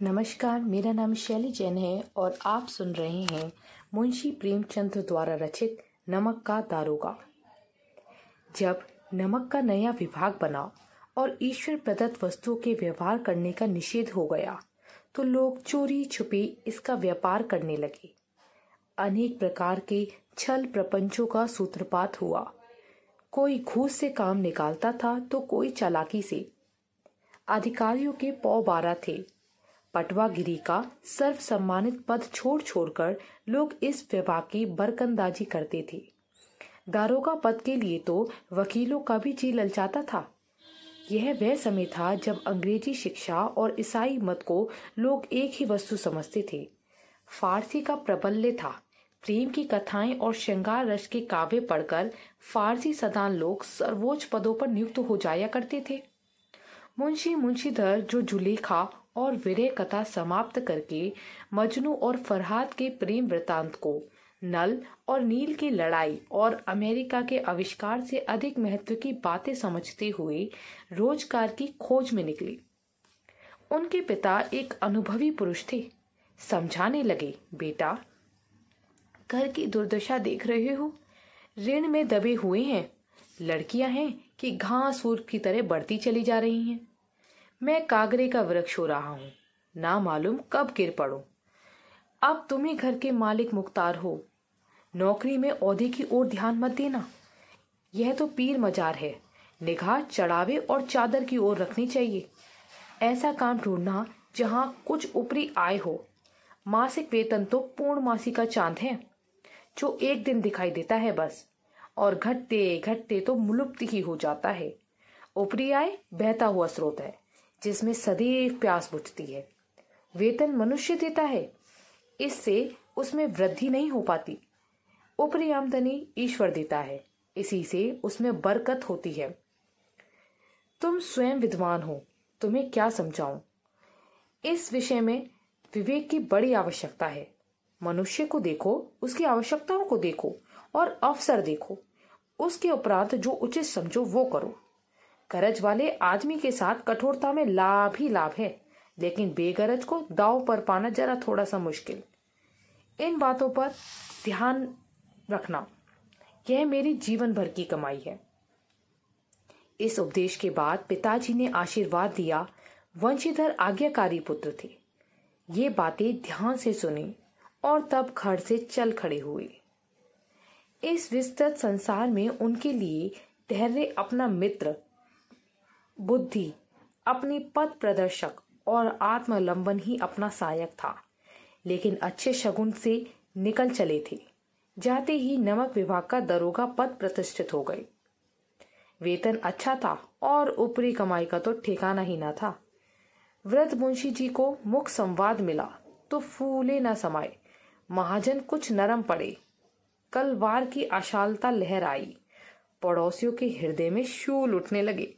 नमस्कार, मेरा नाम शैली जैन है और आप सुन रहे हैं मुंशी प्रेमचंद द्वारा रचित नमक का दारोगा। जब नमक का नया विभाग बना और ईश्वर प्रदत्त वस्तुओं के व्यवहार करने का निषेध हो गया तो लोग चोरी छुपी इसका व्यापार करने लगे। अनेक प्रकार के छल प्रपंचों का सूत्रपात हुआ। कोई घूस से काम निकालता था तो कोई चालाकी से। अधिकारियों के पौ बारह थे। पटवागिरी का सर्व सम्मानित पद छोड़ छोड़कर लोग इस विभाग की बरकंदाजी करते थे। दारोगा पद के लिए तो वकीलों का भी जी ललचाता था। यह वह समय था जब अंग्रेज़ी शिक्षा और ईसाई मत को लोग एक ही वस्तु समझते थे। फारसी का प्रबल्य था। प्रेम की कथाएँ और श्रृंगार रस के काव्य पढ़कर फारसी सदान लोग सर्वोच्च पदों पर नियुक्त हो जाया करते थे। मुंशी मुंशीधर, जो जुलेखा और विरह कथा समाप्त करके मजनू और फरहाद के प्रेम वृतांत को, नल और नील की लड़ाई और अमेरिका के आविष्कार से अधिक महत्व की बातें समझते हुए रोज़गार की खोज में निकले। उनके पिता एक अनुभवी पुरुष थे। समझाने लगे, बेटा, घर की दुर्दशा देख रहे हो। ऋण में दबे हुए हैं। लड़कियाँ हैं कि घास की तरह बढ़ती चली जा रही हैं। मैं कागरे का वृक्ष हो रहा हूँ। ना मालूम कब गिर पड़ो। अब तुम ही घर के मालिक मुख्तार हो। नौकरी में औहदे की ओर ध्यान मत देना। यह तो पीर मजार है। निगाह चढ़ावे और चादर की ओर रखनी चाहिए। ऐसा काम ढूंढना जहाँ कुछ ऊपरी आय हो। मासिक वेतन तो पूर्ण मासी का चाँद है, जो एक दिन दिखाई देता है बस। और घटते घटते तो मुलुप्त ही हो जाता है। ऊपरी आय बहता हुआ स्रोत है। जिसमें सदैव प्यास बुझती है। वेतन मनुष्य देता है। इससे उसमें वृद्धि नहीं हो पाती। ऊपरी आमदनी ईश्वर देता है। इसी से उसमें बरकत होती है। तुम स्वयं विद्वान हो। तुम्हें क्या समझाऊं? इस विषय में विवेक की बड़ी आवश्यकता है। मनुष्य को देखो, उसकी आवश्यकताओं को देखो और अवसर देखो। उसके उपरांत जो उचित समझो, वो करो। गरज वाले आदमी के साथ कठोरता में लाभ ही लाभ है, लेकिन बेगरज को दाव पर पाना जरा थोड़ा सा मुश्किल। इन बातों पर ध्यान रखना, यह मेरी जीवन भर की कमाई है। इस उपदेश के बाद पिताजी ने आशीर्वाद दिया, वंशीधर आज्ञाकारी पुत्र थे। ये बातें ध्यान से सुनी और तब घर से चल खड़े हुए। इस विस्तृत संसार में उनके लिए धैर्य अपना मित्र बुद्धि, अपनी पद प्रदर्शक और आत्मलंबन ही अपना सहायक था। लेकिन अच्छे शगुन से निकल चले थे। जाते ही नमक विभाग का दरोगा पद प्रतिष्ठित हो गए। वेतन अच्छा था और ऊपरी कमाई का तो ठिकाना ही ना था। व्रत मुंशी जी को मुख संवाद मिला तो फूले न समाये। महाजन कुछ नरम पड़े। कल वार की अशालता लहर आई। पड़ोसियों के हृदय में शूल उठने लगे।